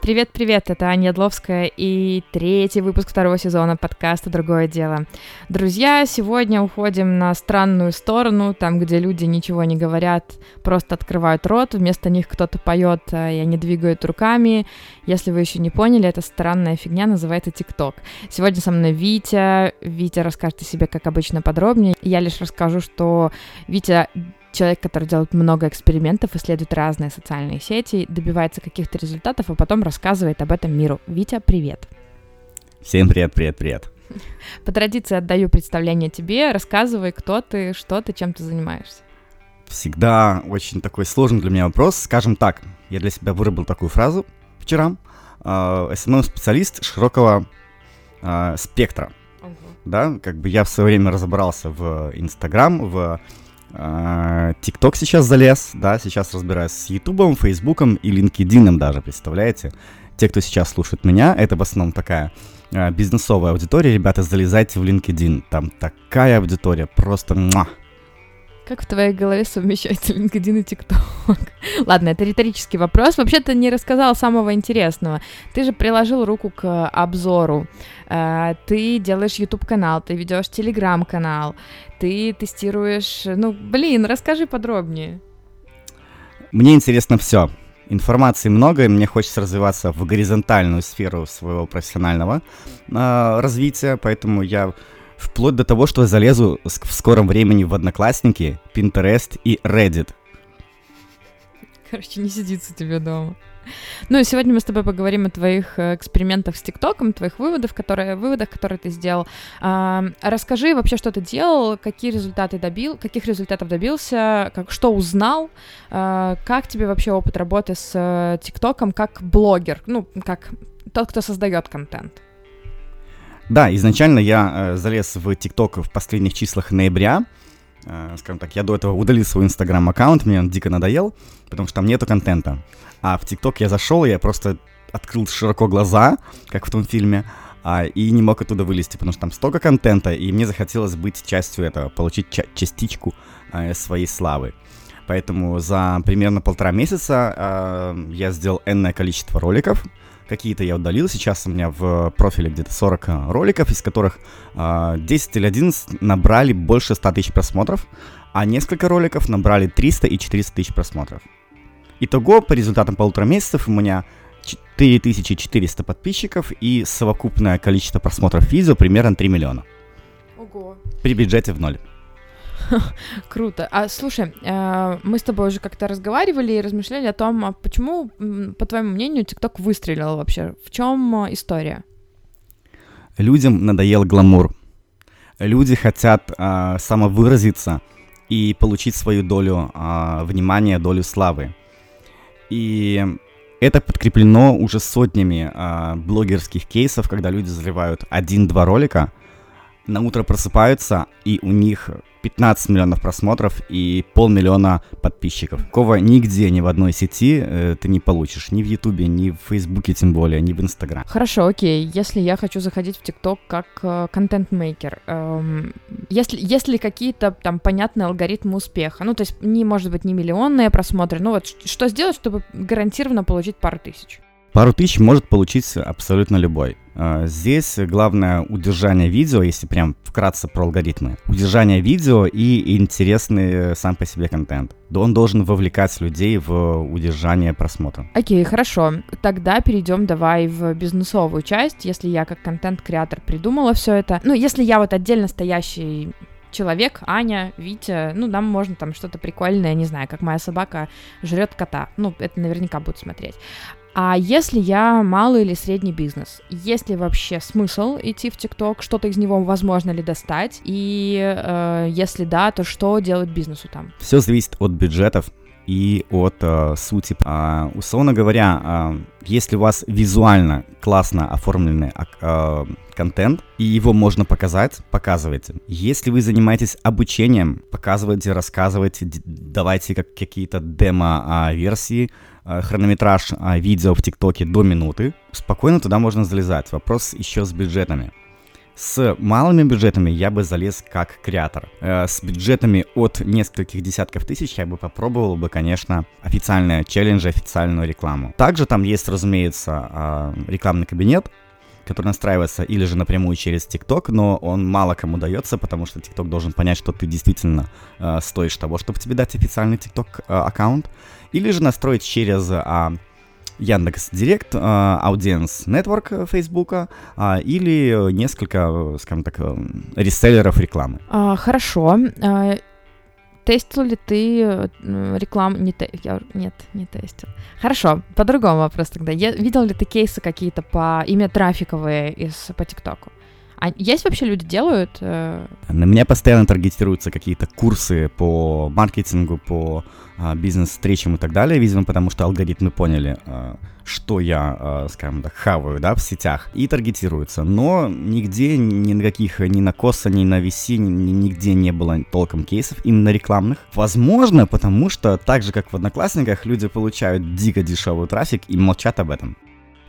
Привет-привет, это Аня Ядловская и третий выпуск второго сезона подкаста «Другое дело». Друзья, сегодня уходим на странную сторону, там, где люди ничего не говорят, просто открывают рот, вместо них кто-то поет, а, и они двигают руками. Если вы еще не поняли, эта странная фигня называется ТикТок. Сегодня со мной Витя. Витя расскажет о себе, как обычно, подробнее. Я лишь расскажу, что Витя человек, который делает много экспериментов, исследует разные социальные сети, добивается каких-то результатов, а потом рассказывает об этом миру. Витя, привет. Всем привет, привет, привет. По традиции отдаю представление тебе, рассказывай, кто ты, что ты, чем ты занимаешься. Всегда очень такой сложный для меня вопрос. Скажем так, я для себя выработал такую фразу вчера. Э, SMM-специалист широкого э, спектра. Угу. Да, как бы я в свое время разобрался в Инстаграм, в ТикТок сейчас залез, да, сейчас разбираюсь с Ютубом, Фейсбуком и LinkedIn даже, представляете? Те, кто сейчас слушает меня, это в основном такая э, бизнесовая аудитория. Ребята, залезайте в LinkedIn, там такая аудитория, просто муа, как в твоей голове совмещается LinkedIn и TikTok? Ладно, это риторический вопрос. Вообще ты не рассказал самого интересного. Ты же приложил руку к обзору. Э, ты делаешь YouTube-канал, ты ведешь Telegram-канал, ты тестируешь... Ну, блин, расскажи подробнее. Мне интересно все. Информации много, и мне хочется развиваться в горизонтальную сферу своего профессионального э, развития, поэтому я Вплоть до того, что залезу в скором времени в Одноклассники, Pinterest и Reddit. Короче, не сидится тебе дома. Ну и сегодня мы с тобой поговорим о твоих э, экспериментах с ТикТоком, твоих выводов, которые, выводах, которые ты сделал. А, расскажи вообще, что ты делал, какие результаты добил, каких результатов добился, как, что узнал, а, как тебе вообще опыт работы с э, ТикТоком как блогер, ну, как тот, кто создает контент. Да, изначально я э, залез в ТикТок в последних числах ноября. Э, скажем так, я до этого удалил свой инстаграм-аккаунт, мне он дико надоел, потому что там нету контента. А в ТикТок я зашел, я просто открыл широко глаза, как в том фильме, а, и не мог оттуда вылезти, потому что там столько контента, и мне захотелось быть частью этого, получить ча- частичку э, своей славы. Поэтому за примерно полтора месяца э, я сделал энное количество роликов, Какие-то я удалил. Сейчас у меня в профиле где-то 40 э, роликов, из которых э, 10 или 11 набрали больше 100 тысяч просмотров, а несколько роликов набрали 300 и 400 тысяч просмотров. Итого, по результатам полутора месяцев у меня 4400 подписчиков и совокупное количество просмотров видео примерно 3 миллиона. Ого. При бюджете в ноль. Круто. А слушай, э, мы с тобой уже как-то разговаривали и размышляли о том, а почему, по твоему мнению, ТикТок выстрелил вообще? В чем э, история? Людям надоел гламур. Люди хотят э, самовыразиться и получить свою долю э, внимания, долю славы. И это подкреплено уже сотнями э, блогерских кейсов, когда люди заливают один-два ролика, на утро просыпаются, и у них 15 миллионов просмотров и полмиллиона подписчиков. Такого нигде, ни в одной сети э, ты не получишь. Ни в Ютубе, ни в Фейсбуке тем более, ни в Инстаграме. Хорошо, окей. Если я хочу заходить в ТикТок как э, контент-мейкер, эм, если, если какие-то там понятные алгоритмы успеха, ну, то есть не, может быть, не миллионные просмотры, ну вот что сделать, чтобы гарантированно получить пару тысяч? Пару тысяч может получить абсолютно любой. А, здесь главное удержание видео, если прям вкратце про алгоритмы. Удержание видео и интересный сам по себе контент. Он должен вовлекать людей в удержание просмотра. Окей, okay, хорошо. Тогда перейдем давай в бизнесовую часть. Если я как контент-креатор придумала все это. Ну, если я вот отдельно стоящий человек, Аня, Витя, ну, нам можно там что-то прикольное, не знаю, как моя собака жрет кота. Ну, это наверняка будут смотреть. А если я малый или средний бизнес, есть ли вообще смысл идти в ТикТок, что-то из него возможно ли достать, и э, если да, то что делать бизнесу там? Все зависит от бюджетов и от э, сути. А, условно говоря, э, если у вас визуально классно оформленный э, контент, и его можно показать, показывайте. Если вы занимаетесь обучением, показывайте, рассказывайте, давайте как какие-то демо-версии, Э, хронометраж видео в ТикТоке до минуты, спокойно туда можно залезать. Вопрос еще с бюджетами. С малыми бюджетами я бы залез как креатор. Э, с бюджетами от нескольких десятков тысяч я бы попробовал бы, конечно, официальные челленджи, официальную рекламу. Также там есть, разумеется, э, рекламный кабинет, который настраивается или же напрямую через ТикТок, но он мало кому дается, потому что ТикТок должен понять, что ты действительно э, стоишь того, чтобы тебе дать официальный ТикТок э, аккаунт, или же настроить через э, Яндекс Директ, Audience Network Фейсбука или несколько, скажем так, реселлеров рекламы. А, хорошо. А, тестил ли ты рекламу? Не те... я... Нет, не тестил. Хорошо, по-другому вопрос тогда. Я... Видел ли ты кейсы какие-то по имя трафиковые из по ТикТоку? А есть вообще люди делают? Э... На меня постоянно таргетируются какие-то курсы по маркетингу, по а, бизнес-встречам и так далее, видимо, потому что алгоритмы поняли, а, что я, а, скажем так, хаваю, да, в сетях, и таргетируются. Но нигде, ни на каких, ни на Коса, ни на VC, ни, нигде не было толком кейсов, именно рекламных. Возможно, потому что так же, как в Одноклассниках, люди получают дико дешевый трафик и молчат об этом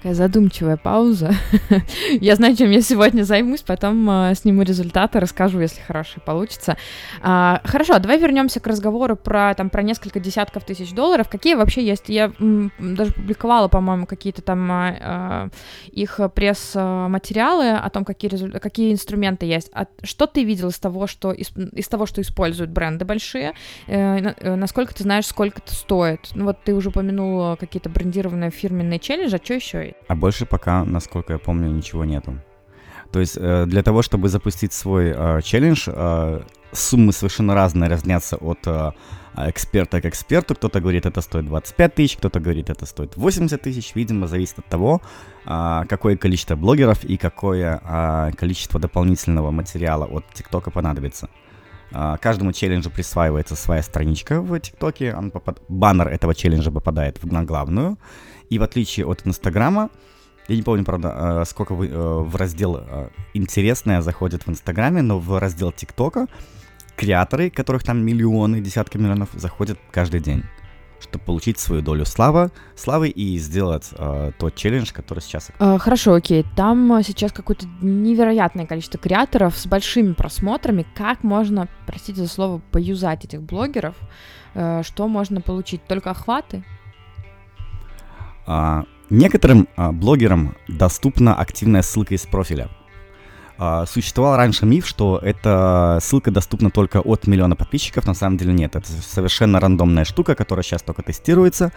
такая задумчивая пауза. я знаю, чем я сегодня займусь, потом э, сниму результаты, расскажу, если хороший получится. А, хорошо, давай вернемся к разговору про там про несколько десятков тысяч долларов. Какие вообще есть? Я м, даже публиковала, по-моему, какие-то там а, их пресс-материалы о том, какие результ... какие инструменты есть. А что ты видел из того, что из, из того, что используют бренды большие? Э, насколько ты знаешь, сколько это стоит? Ну вот ты уже упомянул какие-то брендированные фирменные челленджи, а что еще а больше пока, насколько я помню, ничего нету. То есть э, для того, чтобы запустить свой э, челлендж, э, суммы совершенно разные разнятся от э, эксперта к эксперту. Кто-то говорит, это стоит 25 тысяч, кто-то говорит, это стоит 80 тысяч. Видимо, зависит от того, э, какое количество блогеров и какое э, количество дополнительного материала от ТикТока понадобится. Э, каждому челленджу присваивается своя страничка в ТикТоке. Попад... Баннер этого челленджа попадает на главную. И в отличие от Инстаграма, я не помню, правда, э, сколько вы э, в раздел э, «Интересное» заходит в Инстаграме, но в раздел ТикТока креаторы, которых там миллионы, десятки миллионов, заходят каждый день чтобы получить свою долю славы, славы и сделать э, тот челлендж, который сейчас. Э, хорошо, окей. Там сейчас какое-то невероятное количество креаторов с большими просмотрами. Как можно, простите за слово, поюзать этих блогеров? Э, что можно получить? Только охваты? А, некоторым а, блогерам доступна активная ссылка из профиля. А, существовал раньше миф, что эта ссылка доступна только от миллиона подписчиков. На самом деле нет. Это совершенно рандомная штука, которая сейчас только тестируется.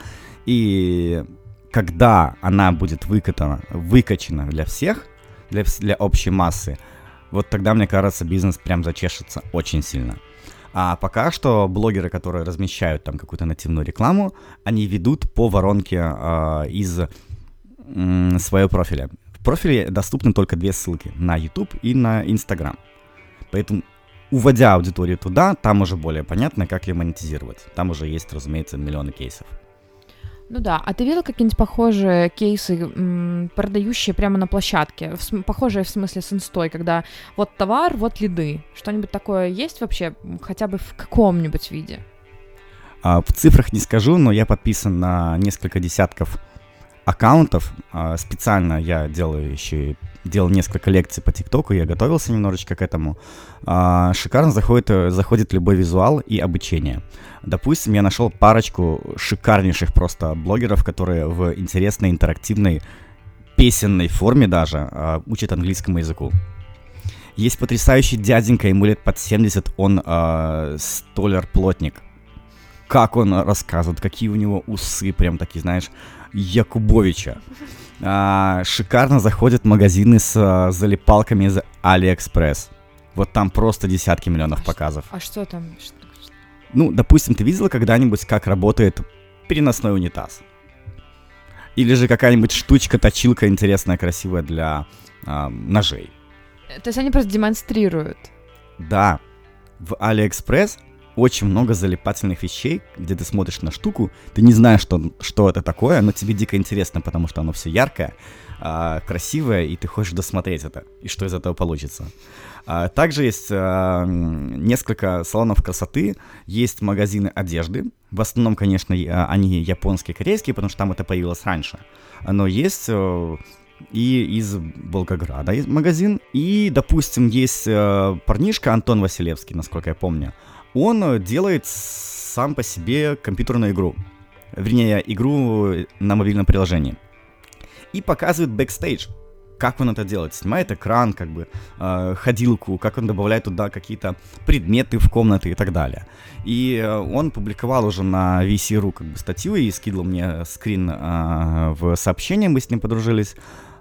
И когда она будет выкатана, выкачена для всех, для, для общей массы, вот тогда, мне кажется, бизнес прям зачешется очень сильно. А пока что блогеры, которые размещают там какую-то нативную рекламу, они ведут по воронке э, из своего профиля. В профиле доступны только две ссылки на YouTube и на Instagram. Поэтому, уводя аудиторию туда, там уже более понятно, как ее монетизировать. Там уже есть, разумеется, миллионы кейсов. Ну да, а ты видел какие-нибудь похожие кейсы, м, продающие прямо на площадке? В см- похожие в смысле с инстой, когда вот товар, вот лиды. Что-нибудь такое есть вообще, хотя бы в каком-нибудь виде? А, в цифрах не скажу, но я подписан на несколько десятков аккаунтов. А, специально я делаю еще делал несколько лекций по ТикТоку, я готовился немножечко к этому. А, шикарно заходит, заходит любой визуал и обучение. Допустим, я нашел парочку шикарнейших просто блогеров, которые в интересной, интерактивной, песенной форме даже а, учат английскому языку. Есть потрясающий дяденька, ему лет под 70, он э, столяр-плотник. Как он рассказывает, какие у него усы, прям такие, знаешь, Якубовича. А, шикарно заходят магазины с а, залипалками из Алиэкспресс. Вот там просто десятки миллионов а показов. Что, а что там? Ну, допустим, ты видела когда-нибудь, как работает переносной унитаз? Или же какая-нибудь штучка, точилка интересная, красивая для а, ножей? То есть они просто демонстрируют? Да. В Алиэкспресс очень много залипательных вещей, где ты смотришь на штуку, ты не знаешь, что, что это такое, но тебе дико интересно, потому что оно все яркое, а, красивое, и ты хочешь досмотреть это, и что из этого получится. А, также есть а, несколько салонов красоты, есть магазины одежды, в основном, конечно, они японские, корейские, потому что там это появилось раньше, но есть и из Волгограда магазин. И, допустим, есть э, парнишка Антон Василевский, насколько я помню. Он делает сам по себе компьютерную игру. Вернее, игру на мобильном приложении. И показывает бэкстейдж как он это делает, снимает экран, как бы э, ходилку, как он добавляет туда какие-то предметы в комнаты и так далее. И э, он публиковал уже на VC.ru как бы статью и скидывал мне скрин э, в сообщение, мы с ним подружились,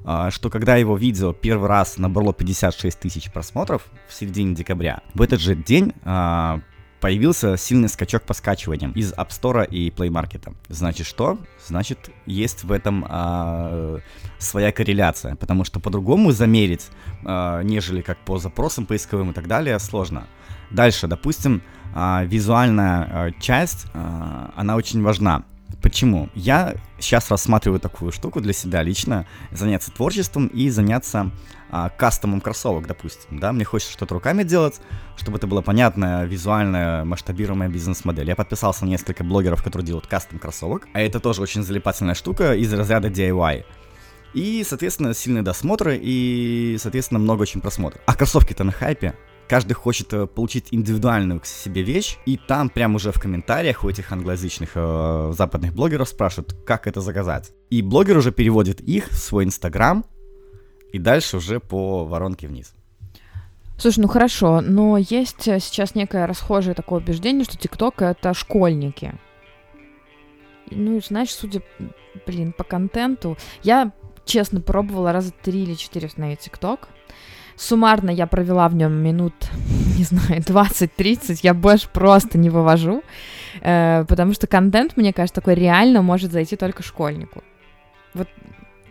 э, что когда его видео первый раз набрало 56 тысяч просмотров в середине декабря, в этот же день э, появился сильный скачок по скачиваниям из App Store и Play Market. Значит, что? Значит, есть в этом а, своя корреляция, потому что по-другому замерить, а, нежели как по запросам поисковым и так далее, сложно. Дальше, допустим, а, визуальная а, часть, а, она очень важна. Почему? Я сейчас рассматриваю такую штуку для себя лично, заняться творчеством и заняться а, кастомом кроссовок, допустим, да, мне хочется что-то руками делать, чтобы это была понятная, визуальная, масштабируемая бизнес-модель. Я подписался на несколько блогеров, которые делают кастом кроссовок, а это тоже очень залипательная штука из разряда DIY. И, соответственно, сильные досмотры и, соответственно, много очень просмотров. А кроссовки-то на хайпе, каждый хочет э, получить индивидуальную к себе вещь, и там прям уже в комментариях у этих англоязычных э, западных блогеров спрашивают, как это заказать. И блогер уже переводит их в свой инстаграм, и дальше уже по воронке вниз. Слушай, ну хорошо, но есть э, сейчас некое расхожее такое убеждение, что ТикТок — это школьники. Ну, знаешь, судя, блин, по контенту, я честно пробовала раза три или четыре установить ТикТок. Суммарно я провела в нем минут, не знаю, 20-30, я больше просто не вывожу, э, потому что контент, мне кажется, такой реально может зайти только школьнику. Вот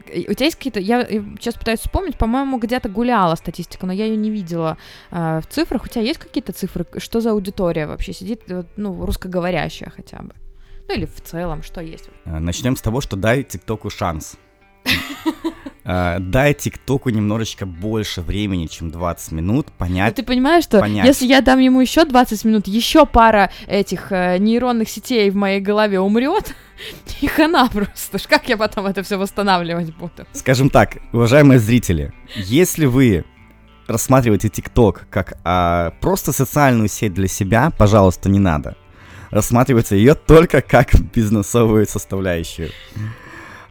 у тебя есть какие-то... Я сейчас пытаюсь вспомнить, по-моему, где-то гуляла статистика, но я ее не видела э, в цифрах. У тебя есть какие-то цифры? Что за аудитория вообще сидит, ну, русскоговорящая хотя бы? Ну или в целом, что есть? Э, Начнем с того, что дай ТикТоку шанс. Э, дай ТикТоку немножечко больше времени, чем 20 минут, понять. Но ты понимаешь, что понять. если я дам ему еще 20 минут, еще пара этих э, нейронных сетей в моей голове умрет, и хана просто. Как я потом это все восстанавливать буду? Скажем так, уважаемые зрители, если вы рассматриваете ТикТок как а, просто социальную сеть для себя, пожалуйста, не надо. Рассматривайте ее только как бизнесовую составляющую.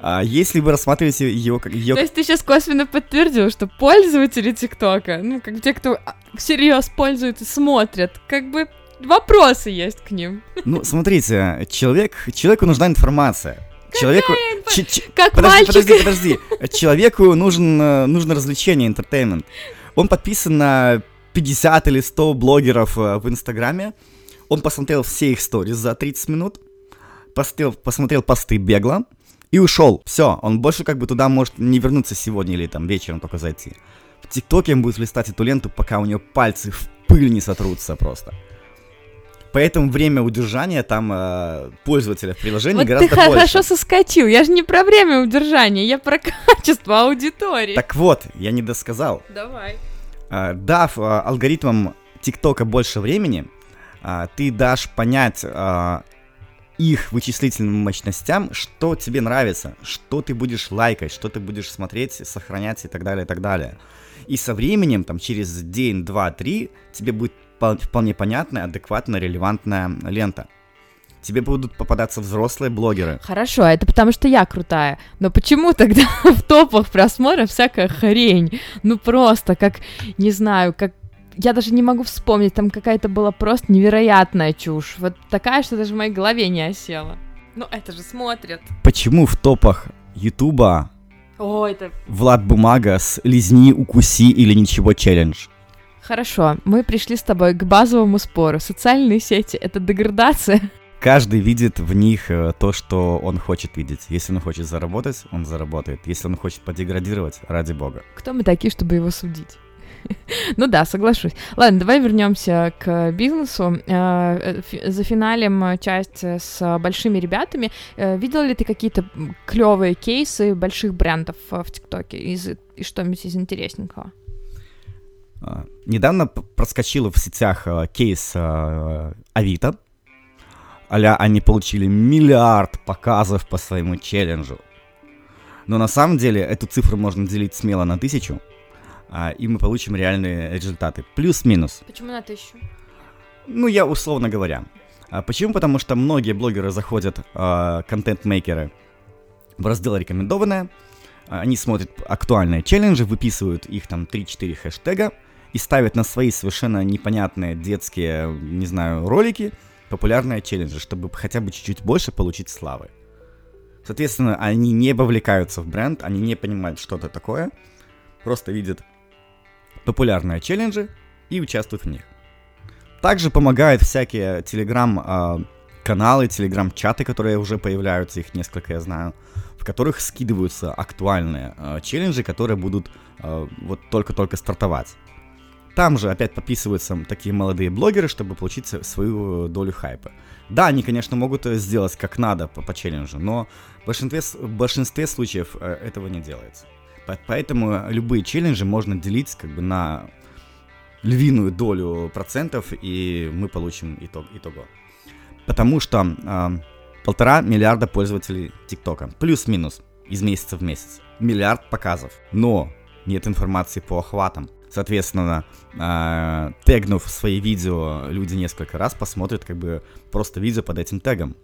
А если вы рассматриваете ее как ее... То есть ты сейчас косвенно подтвердил, что пользователи ТикТока, ну, как те, кто а, всерьез пользуют и смотрят, как бы вопросы есть к ним. Ну, смотрите, человек, человеку нужна информация. Человеку... Ч- ч- как подожди, мальчик. подожди, подожди. Человеку нужен, э, нужно развлечение, entertainment. Он подписан на 50 или 100 блогеров э, в Инстаграме. Он посмотрел все их stories за 30 минут. Посмотрел, посмотрел посты бегло и ушел. Все, он больше как бы туда может не вернуться сегодня или там вечером только зайти. В ТикТоке он будет листать эту ленту, пока у него пальцы в пыль не сотрутся просто. Поэтому время удержания там э, пользователя в приложении вот гораздо ты больше. хорошо соскочил. Я же не про время удержания, я про качество аудитории. Так вот, я не досказал. Давай. Э, дав э, алгоритмам ТикТока больше времени, э, ты дашь понять э, их вычислительным мощностям, что тебе нравится, что ты будешь лайкать, что ты будешь смотреть, сохранять и так далее, и так далее. И со временем, там, через день, два, три, тебе будет вполне понятная, адекватная, релевантная лента. Тебе будут попадаться взрослые блогеры. Хорошо, а это потому что я крутая. Но почему тогда в топах просмотров всякая хрень? Ну просто как, не знаю, как я даже не могу вспомнить, там какая-то была просто невероятная чушь. Вот такая, что даже в моей голове не осела. Ну, это же смотрят. Почему в топах Ютуба О, это... Влад Бумага с «Лизни, укуси или ничего челлендж»? Хорошо, мы пришли с тобой к базовому спору. Социальные сети — это деградация? Каждый видит в них э, то, что он хочет видеть. Если он хочет заработать, он заработает. Если он хочет подеградировать, ради бога. Кто мы такие, чтобы его судить? Ну да, соглашусь. Ладно, давай вернемся к бизнесу. Э, за финалем часть с большими ребятами. Э, видел ли ты какие-то клевые кейсы больших брендов в ТикТоке из, и что-нибудь из интересненького? А, недавно проскочил в сетях кейс Авито. Аля они получили миллиард показов по своему челленджу. Но на самом деле эту цифру можно делить смело на тысячу, и мы получим реальные результаты. Плюс-минус. Почему на тысячу? Ну, я условно говоря. А почему? Потому что многие блогеры заходят, а, контент-мейкеры, в раздел «Рекомендованное», они смотрят актуальные челленджи, выписывают их там 3-4 хэштега и ставят на свои совершенно непонятные детские, не знаю, ролики популярные челленджи, чтобы хотя бы чуть-чуть больше получить славы. Соответственно, они не вовлекаются в бренд, они не понимают, что это такое, просто видят популярные челленджи и участвуют в них. Также помогают всякие телеграм-каналы, телеграм-чаты, которые уже появляются, их несколько я знаю, в которых скидываются актуальные э, челленджи, которые будут э, вот только-только стартовать. Там же опять подписываются такие молодые блогеры, чтобы получить свою долю хайпа. Да, они, конечно, могут сделать как надо по, по челленджу, но в большинстве, в большинстве случаев э, этого не делается. Поэтому любые челленджи можно делить как бы на львиную долю процентов, и мы получим итог, итого. Потому что э, полтора миллиарда пользователей ТикТока, плюс-минус, из месяца в месяц. Миллиард показов, но нет информации по охватам. Соответственно, э, тегнув свои видео, люди несколько раз посмотрят как бы просто видео под этим тегом.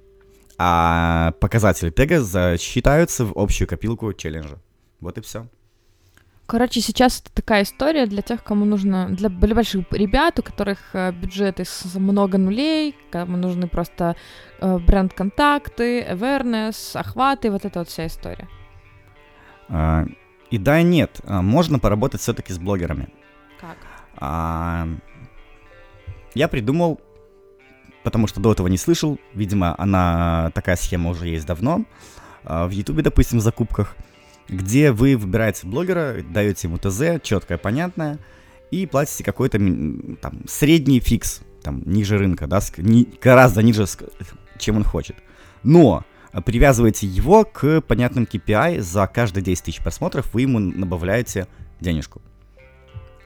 А показатели тега засчитаются в общую копилку челленджа. Вот и все. Короче, сейчас это такая история для тех, кому нужно, для, для больших ребят, у которых э, бюджеты с много нулей, кому нужны просто э, бренд-контакты, awareness, охваты, вот эта вот вся история. А, и да, и нет. А, можно поработать все-таки с блогерами. Как? А, я придумал, потому что до этого не слышал, видимо, она такая схема уже есть давно. А, в Ютубе, допустим, в закупках – где вы выбираете блогера, даете ему ТЗ, четкое, понятное, и платите какой-то там средний фикс, там ниже рынка, да, гораздо ниже, чем он хочет. Но привязываете его к понятным KPI, за каждые 10 тысяч просмотров вы ему добавляете денежку.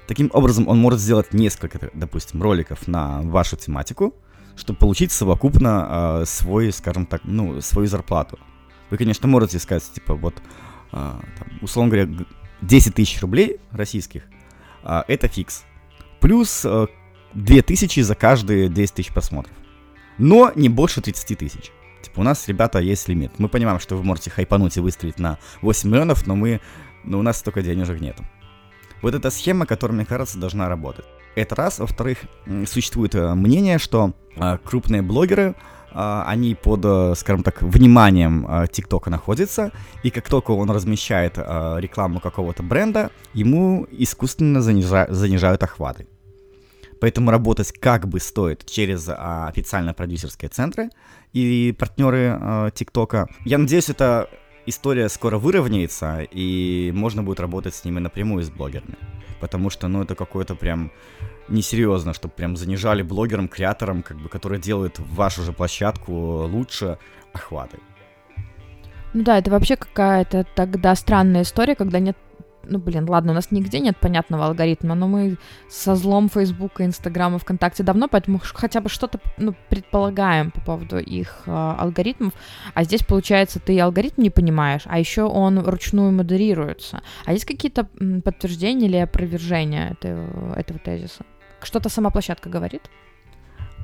Таким образом, он может сделать несколько, допустим, роликов на вашу тематику, чтобы получить совокупно э, свой, скажем так, ну, свою зарплату. Вы, конечно, можете сказать, типа, вот, а, там, условно говоря, 10 тысяч рублей российских, а, это фикс. Плюс а, 2000 за каждые 10 тысяч просмотров. Но не больше 30 тысяч. Типа у нас, ребята, есть лимит. Мы понимаем, что вы можете хайпануть и выстрелить на 8 миллионов, но мы, но у нас столько денежек нет. Вот эта схема, которая, мне кажется, должна работать. Это раз. Во-вторых, существует э, мнение, что э, крупные блогеры а, они под, э, скажем так, вниманием э, ТикТока находятся, и как только он размещает э, рекламу какого-то бренда, ему искусственно занижа- занижают охваты. Поэтому работать как бы стоит через а, официально продюсерские центры и партнеры ТикТока. Я надеюсь, эта история скоро выровняется, и можно будет работать с ними напрямую, с блогерами. Потому что, ну, это какое-то прям несерьезно, чтобы прям занижали блогерам, креаторам, как бы, которые делают вашу же площадку лучше охваты. Ну да, это вообще какая-то тогда странная история, когда нет ну, блин, ладно, у нас нигде нет понятного алгоритма, но мы со злом Фейсбука, Инстаграма, ВКонтакте давно, поэтому хотя бы что-то ну, предполагаем по поводу их э, алгоритмов. А здесь, получается, ты алгоритм не понимаешь, а еще он вручную модерируется. А есть какие-то подтверждения или опровержения этого, этого тезиса? Что-то сама площадка говорит?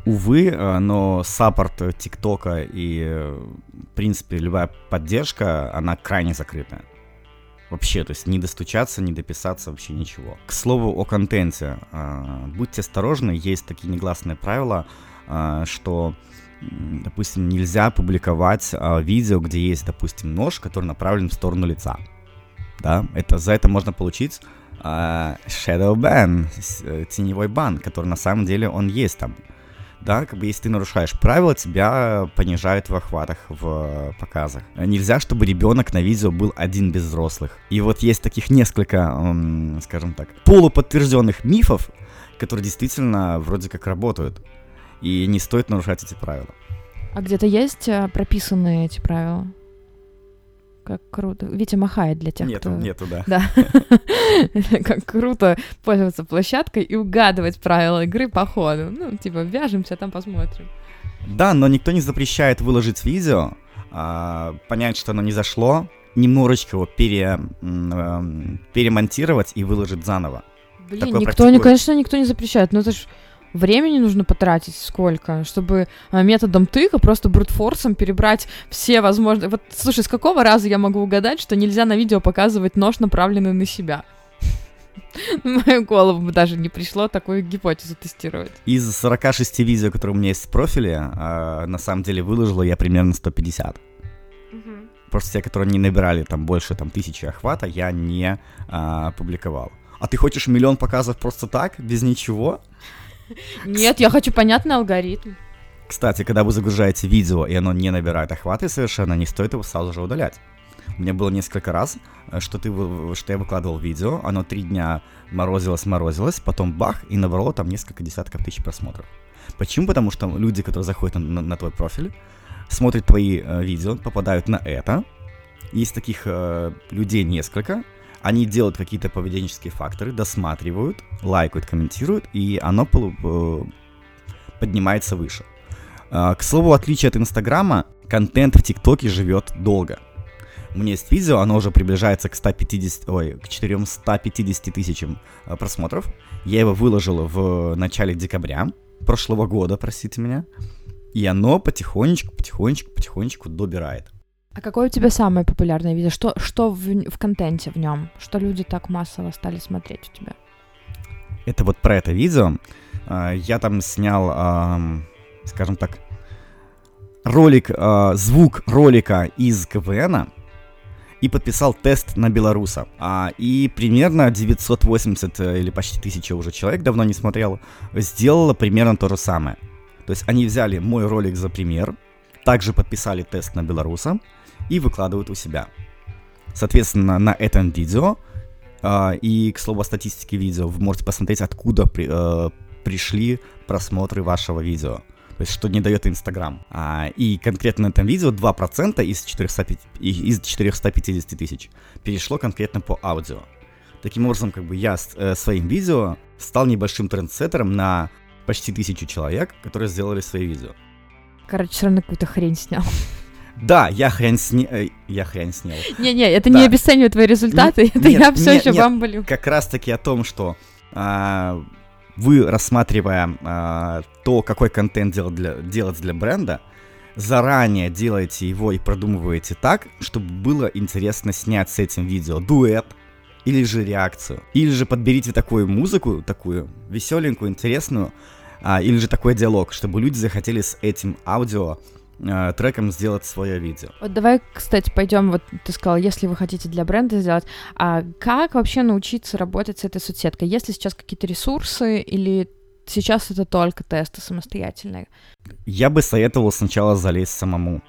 Увы, э, но саппорт ТикТока и, э, в принципе, любая поддержка, она крайне закрытая. Вообще, то есть не достучаться, не дописаться, вообще ничего. К слову о контенте. Э, будьте осторожны, есть такие негласные правила, что, допустим, нельзя публиковать видео, где есть, допустим, нож, который направлен в сторону лица. Да, это, за это можно получить Shadow Ban, э, теневой бан, который на самом деле он есть там. Да, как бы если ты нарушаешь правила, тебя понижают в охватах, в показах. Нельзя, чтобы ребенок на видео был один без взрослых. И вот есть таких несколько, скажем так, полуподтвержденных мифов, которые действительно вроде как работают. И не стоит нарушать эти правила. А где-то есть э, прописанные эти правила? Как круто. Витя махает для тех, нету, кто... Нету, да. Да. Как круто пользоваться площадкой и угадывать правила игры по ходу. Ну, типа, вяжемся, там посмотрим. Да, но никто не запрещает выложить видео, а, понять, что оно не зашло, немножечко его пере, э, перемонтировать и выложить заново. Блин, Такое никто, не, конечно, никто не запрещает, но это же времени нужно потратить сколько, чтобы а, методом тыка просто брутфорсом перебрать все возможные... Вот, слушай, с какого раза я могу угадать, что нельзя на видео показывать нож, направленный на себя? В мою голову бы даже не пришло такую гипотезу тестировать. Из 46 видео, которые у меня есть в профиле, а, на самом деле выложила я примерно 150. Просто те, которые не набирали там больше там тысячи охвата, я не а, публиковал. А ты хочешь миллион показов просто так, без ничего? Нет, я хочу понятный алгоритм. Кстати, когда вы загружаете видео, и оно не набирает охваты совершенно, не стоит его сразу же удалять. У меня было несколько раз, э, что, ты, что я выкладывал видео, оно три дня морозилось, морозилось, потом бах, и набрало там несколько десятков тысяч просмотров. Почему? Потому что люди, которые заходят на, на, на твой профиль, смотрят твои э, видео, попадают на это. Есть таких э, людей несколько, они делают какие-то поведенческие факторы, досматривают, лайкают, комментируют, и оно э, поднимается выше. Э, к слову, в отличие от Инстаграма, контент в ТикТоке живет долго. У меня есть видео, оно уже приближается к 150, ой, к 450 тысячам э, просмотров. Я его выложил в начале декабря прошлого года, простите меня. И оно потихонечку, потихонечку, потихонечку добирает. А какое у тебя самое популярное видео? Что, что в, в контенте в нем? Что люди так массово стали смотреть у тебя? Это вот про это видео. А, я там снял, скажем так, ролик, а, звук ролика из КВН и подписал тест на белоруса. А, и примерно 980 э, или почти 1000 уже человек, давно не смотрел, сделало примерно то же самое. То есть они взяли мой ролик за пример, также подписали тест на белоруса, и выкладывают у себя. Соответственно, на этом видео, э, и, к слову, о статистике видео, вы можете посмотреть, откуда при, э, пришли просмотры вашего видео. То есть, что не дает Инстаграм. А, и конкретно на этом видео 2% из, 400, из 450 тысяч перешло конкретно по аудио. Таким образом, как бы я э, своим видео стал небольшим трендсеттером на почти тысячу человек, которые сделали свои видео. Короче, все равно какую-то хрень снял. Да, я хрен снял. Э, я хрен снял. Не-не, это да. не обесценивает твои результаты, нет, это нет, я все еще вам болю. Как раз таки о том, что а, вы, рассматривая а, то, какой контент делать для, делать для бренда, заранее делаете его и продумываете так, чтобы было интересно снять с этим видео дуэт, или же реакцию. Или же подберите такую музыку, такую веселенькую, интересную, а, или же такой диалог, чтобы люди захотели с этим аудио э, треком сделать свое видео. Вот давай, кстати, пойдем, вот ты сказал, если вы хотите для бренда сделать, а как вообще научиться работать с этой соцсеткой? Есть ли сейчас какие-то ресурсы или сейчас это только тесты самостоятельные? Я бы советовал сначала залезть самому.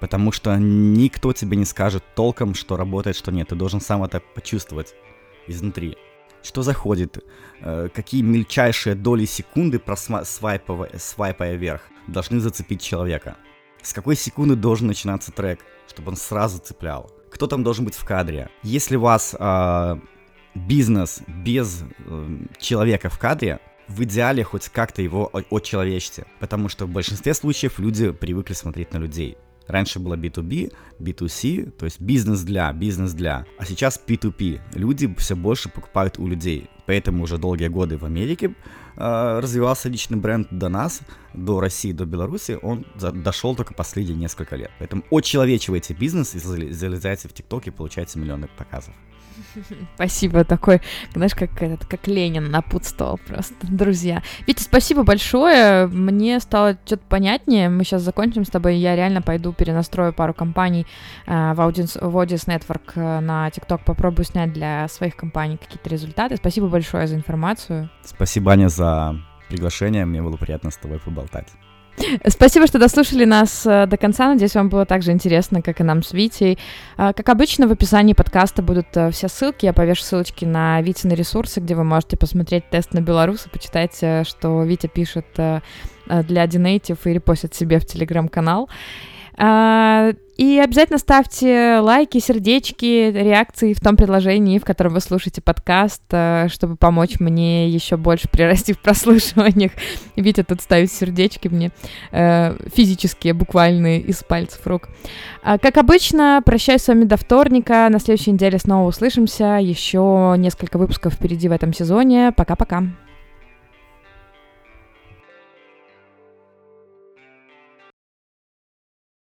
Потому что никто тебе не скажет толком, что работает, что нет. Ты должен сам это почувствовать изнутри. Что заходит, э, какие мельчайшие доли секунды, просвайпая, свайпая вверх, должны зацепить человека. С какой секунды должен начинаться трек, чтобы он сразу цеплял? Кто там должен быть в кадре? Если у вас э, бизнес без э, человека в кадре, в идеале хоть как-то его очеловечьте, потому что в большинстве случаев люди привыкли смотреть на людей. Раньше было B2B, B2C, то есть бизнес для, бизнес для. А сейчас P2P. Люди все больше покупают у людей. Поэтому уже долгие годы в Америке э, развивался личный бренд до нас, до России, до Беларуси. Он за, дошел только последние несколько лет. Поэтому очеловечивайте бизнес и залезайте в ТикТок и получайте миллионы показов. Спасибо, такой, знаешь, как этот, как Ленин напутствовал просто, друзья. Витя, спасибо большое, мне стало что-то понятнее, мы сейчас закончим с тобой, я реально пойду перенастрою пару компаний э, в, Audience, в Audience Network э, на TikTok, попробую снять для своих компаний какие-то результаты. Спасибо большое за информацию. Спасибо, Аня, за приглашение, мне было приятно с тобой поболтать. Спасибо, что дослушали нас э, до конца. Надеюсь, вам было так же интересно, как и нам с Витей. А, как обычно, в описании подкаста будут э, все ссылки. Я повешу ссылочки на Витины ресурсы, где вы можете посмотреть тест на белорус и почитать, э, что Витя пишет для Dinative и репостит себе в телеграм-канал. А, и обязательно ставьте лайки, сердечки, реакции в том предложении, в котором вы слушаете подкаст, э, чтобы помочь мне еще больше прирасти в прослушиваниях. Витя тут ставит сердечки мне э, физические, буквальные, из пальцев рук. А, как обычно, прощаюсь с вами до вторника. На следующей неделе снова услышимся. Еще несколько выпусков впереди в этом сезоне. Пока-пока.